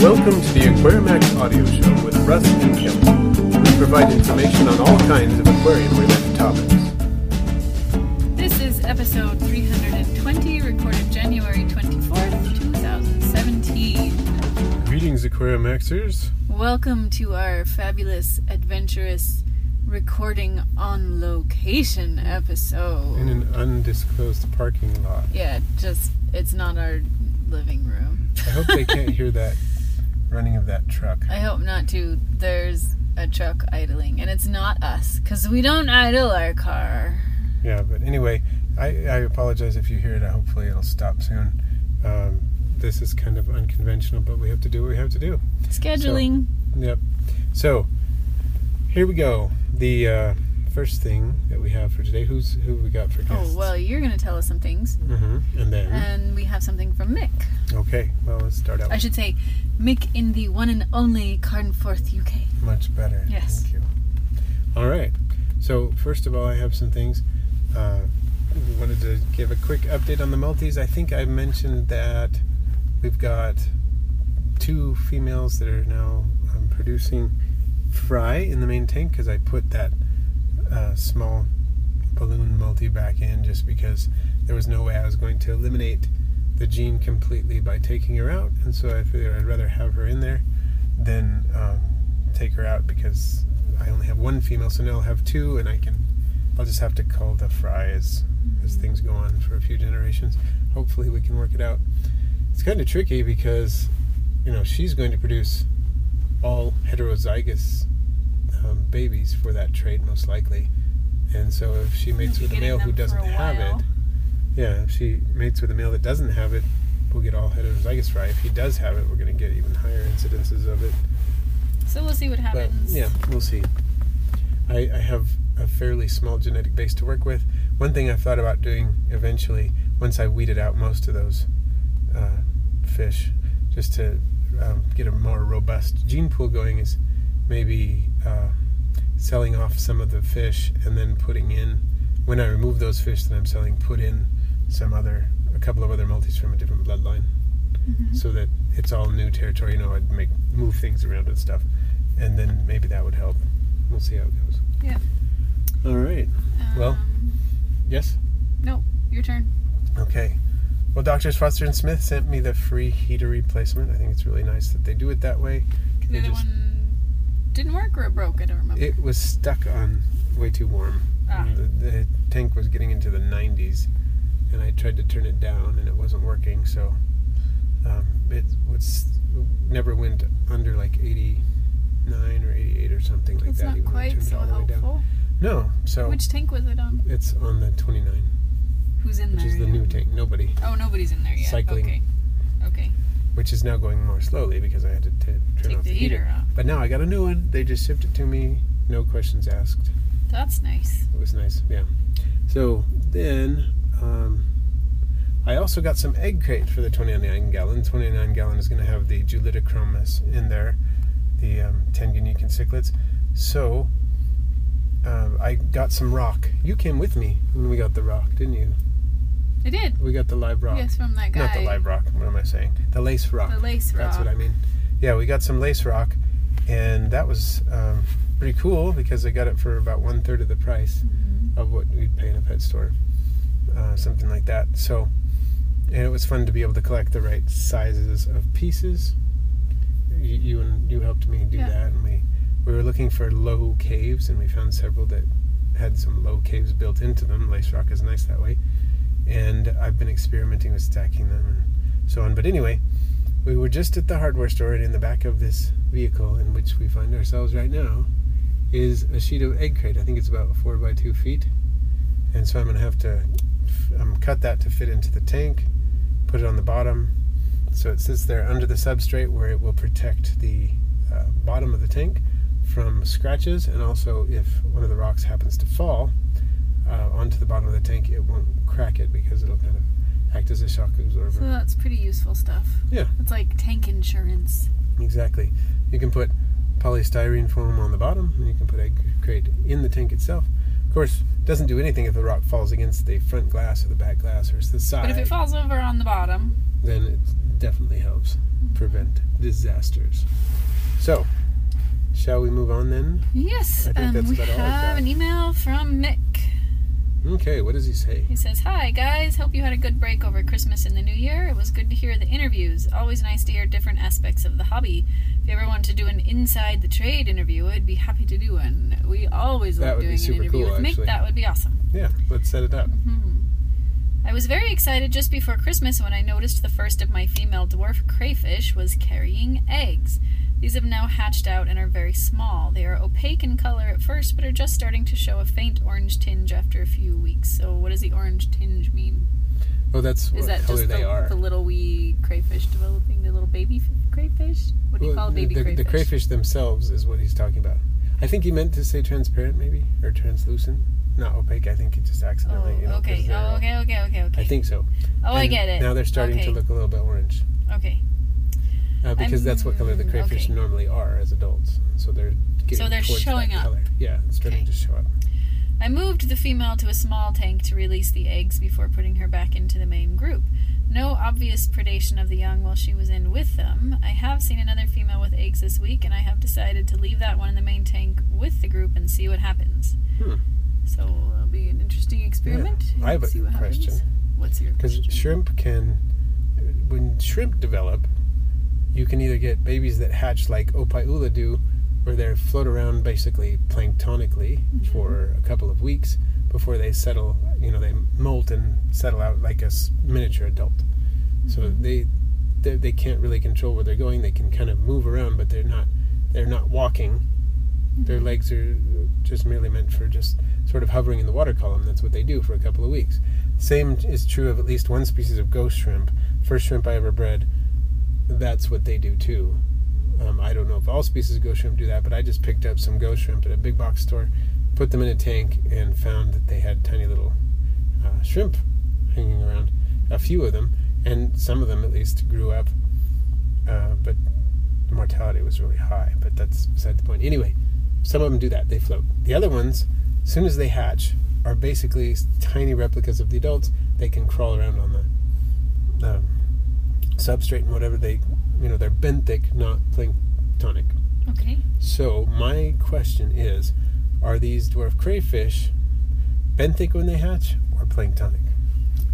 Welcome to the Aquarimax audio show with Russ and Kelly. We provide information on all kinds of aquarium-related topics. This is episode 320, recorded January 24th, 2017. Greetings, Aquariumaxers. Welcome to our fabulous, adventurous recording on location episode. In an undisclosed parking lot. yeah, just, it's not our living room. I hope they can't hear that running of that truck. I hope not to. There's a truck idling, and it's not us, because we don't idle our car. Yeah, but anyway, I, I apologize if you hear it. Hopefully, it'll stop soon. Um, this is kind of unconventional, but we have to do what we have to do. Scheduling. Yep. So here we go. The uh, first thing that we have for today. Who's who we got for guests? oh, well, you're going to tell us some things. hmm And then And we have something from Mick. okay. Well, let's start out. I should say Mick in the one and only Carnforth, UK. Much better. Yes. Thank you. All right. So first of all, I have some things. Uh, wanted to give a quick update on the multis. I think I mentioned that we've got two females that are now um, producing fry in the main tank because I put that uh, small balloon multi back in just because there was no way I was going to eliminate the gene completely by taking her out, and so I figured I'd rather have her in there than um, take her out because I only have one female, so now I'll have two, and I can. I'll just have to cull the fry as as things go on for a few generations. Hopefully, we can work it out. It's kind of tricky because you know she's going to produce all heterozygous um, babies for that trait most likely, and so if she mates with a male who doesn't have it, yeah, if she mates with a male that doesn't have it, we'll get all heterozygous fry. If he does have it, we're going to get even higher incidences of it. So we'll see what But happens. yeah, we'll see. I, I have a fairly small genetic base to work with. One thing I've thought about doing eventually, once I weeded out most of those uh, fish, just to um, get a more robust gene pool going, is maybe uh, selling off some of the fish and then putting in, when I remove those fish that I'm selling, put in some other, a couple of other multis from a different bloodline Mhm. so that it's all new territory. You know, I'd make move things around and stuff, and then maybe that would help. We'll see how it goes. Yeah. All right. well- Um, Yes. no, your turn. Okay. Well, Doctors Foster and Smith sent me the free heater replacement. I think it's really nice that they do it that way. 'Cause They The other just- one didn't work or it broke. I don't remember. It was stuck on way too warm. Ah. The, the tank was getting into the 90s, and I tried to turn it down, and it wasn't working. So um, it was never went under like 89 or 88 or something like it's that. not even when I quite so all down. helpful. No, so Which tank was it on? it's on the 29, Who's in there? which there? is the yeah? new tank. Nobody, Oh, nobody's in there yet. Cycling. Okay. Which is now going more slowly because I had to t- turn Take off the heater off. But now I got a new one. They just shipped it to me, no questions asked. That's nice. It was nice, yeah. So then, um, I also got some egg crate for the 29 gallon. 29 gallon is going to have the Julidochromis in there, the um, Tanganyika cichlids. So um, I got some rock. You came with me when we got the rock, didn't you? I did. We got the live rock. Yes, from that guy. Not the live rock. What am I saying? The lace rock. The lace rock. That's what I mean. Yeah, we got some lace rock, and that was um, pretty cool because I got it for about one third of the price Mhm. of what we'd pay in a pet store, uh, something like that. So, and it was fun to be able to collect the right sizes of pieces. You, you and you helped me do Yeah. that, and we we were looking for low caves, and we found several that had some low caves built into them. Lace rock is nice that way, and I've been experimenting with stacking them and so on. But anyway, we were just at the hardware store, and in the back of this vehicle in which we find ourselves right now is a sheet of egg crate. I think it's about four by two feet, and so I'm going to have to um, cut that to fit into the tank, put it on the bottom, so it sits there under the substrate where it will protect the uh, bottom of the tank from scratches, and also if one of the rocks happens to fall uh, onto the bottom of the tank, it won't crack it because it'll kind of act as a shock absorber. So that's pretty useful stuff. Yeah. It's like tank insurance. Exactly. You can put polystyrene foam on the bottom, and you can put egg crate in the tank itself. Of course, it doesn't do anything if the rock falls against the front glass or the back glass or the side. But if it falls over on the bottom, then it definitely helps prevent disasters. So, shall we move on then? Yes, I think um, that's we about all I've an email from Mick. Okay, what does he say? He says, Hi, guys. Hope you had a good break over Christmas and the New Year. It was good to hear the interviews. Always nice to hear different aspects of the hobby. If you ever want to do an inside the trade interview, I'd be happy to do one. We always That love doing an interview cool, with Mick. actually. That would be awesome. Yeah, let's set it up. Hmm. I was very excited just before Christmas when I noticed the first of my female dwarf crayfish was carrying eggs. These have now hatched out and are very small. They are opaque in color at first, but are just starting to show a faint orange tinge after a few weeks. So, what does the orange tinge mean? Oh, that's Is what that color just they the, are. the little wee crayfish developing, the little baby f- crayfish? What do you Well, call a baby the, crayfish? the crayfish themselves is what he's talking about. I think he meant to say transparent, maybe, or translucent. Not opaque. I think he just Oh, accidentally. you know, 'cause okay. Oh, okay, okay, okay, okay. I think so. oh, I get it. Now they're starting okay. to look a little bit orange Okay. Uh, because that's what color the crayfish okay. normally are as adults. So they're getting So they're showing up. color. Yeah, it's starting Okay. to show up. I moved the female to a small tank to release the eggs before putting her back into the main group. No obvious predation of the young while she was in with them. I have seen another female with eggs this week, and I have decided to leave that one in the main tank with the group and see what happens. Hmm. So it'll be an interesting experiment. I have a what question. Happens. What's your Because shrimp can, when shrimp develop, you can either get babies that hatch like Opae ula do, where they float around basically planktonically Mhm. for a couple of weeks before they settle. You know, they molt and settle out like a miniature adult. So Mhm. they, they they can't really control where they're going. They can kind of move around, but they're not they're not walking. Their Mhm. legs are just merely meant for just sort of hovering in the water column. That's what they do for a couple of weeks. Same is true of at least one species of ghost shrimp. First shrimp I ever bred, that's what they do too. Um, I don't know if all species of ghost shrimp do that, but I just picked up some ghost shrimp at a big box store, put them in a tank, and found that they had tiny little uh, shrimp hanging around. A few of them, and some of them at least grew up, uh, but the mortality was really high. But that's beside the point. Anyway, some of them do that; they float. The other ones, as soon as they hatch, are basically tiny replicas of the adults. They can crawl around on the um, substrate and whatever they, you know, they're benthic, not planktonic. Okay. So my question is, are these dwarf crayfish benthic when they hatch or planktonic?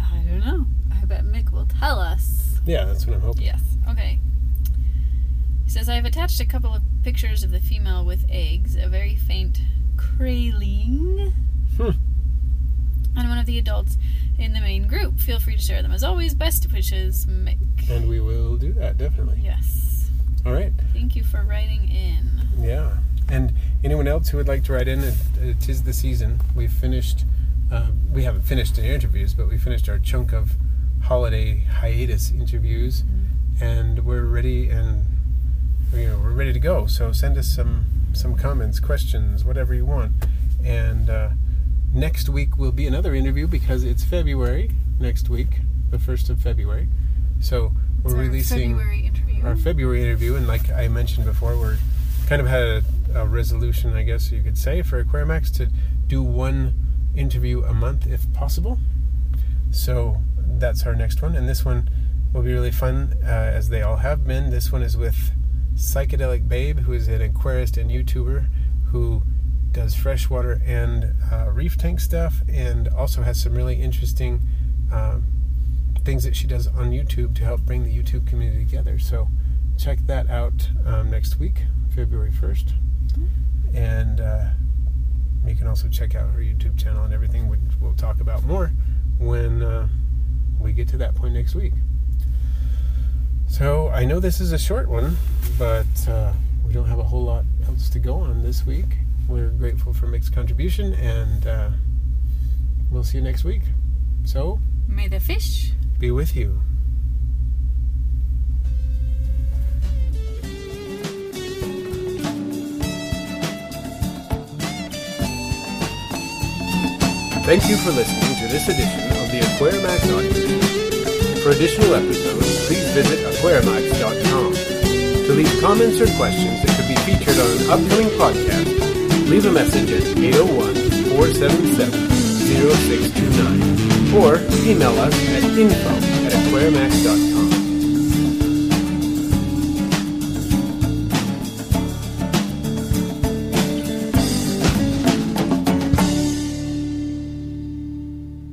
I don't know. I bet Mick will tell us. Yeah, that's what I'm hoping. Yes. Okay. He says I've attached a couple of pictures of the female with eggs, a very faint craling, Hmm. and one of the adults in the main group. Feel free to share them. As always, best wishes, Mick. And we will do that definitely. Yes. All right. Thank you for writing in. Yeah. And anyone else who would like to write in, it, it is the season. We've finished, uh, we haven't finished any interviews, but we finished our chunk of holiday hiatus interviews, and we're ready and you know we're ready to go. So send us some some comments, questions, whatever you want. And uh, next week will be another interview because it's February next week, the first of February. So we're our releasing February interview. our February interview, and like I mentioned before, we're kind of had a, a resolution, I guess you could say, for Aquarimax to do one interview a month if possible. So that's our next one, and this one will be really fun, uh, as they all have been. This one is with Psychedelic Babe, who is an aquarist and YouTuber who does freshwater and uh, reef tank stuff, and also has some really interesting. Um, things that she does on YouTube to help bring the YouTube community together. So check that out um, next week, February 1st. And uh, you can also check out her YouTube channel and everything, which we'll talk about more when uh, we get to that point next week. So I know this is a short one, but uh, we don't have a whole lot else to go on this week. We're grateful for Mick's contribution, and uh, we'll see you next week. So May the fish be with you. Thank you for listening to this edition of the Aquarimax audio. For additional episodes, please visit aquarimax.com. To leave comments or questions that could be featured on an upcoming podcast, leave a message at 801-477-0629 or email us at info at aquarimax.com.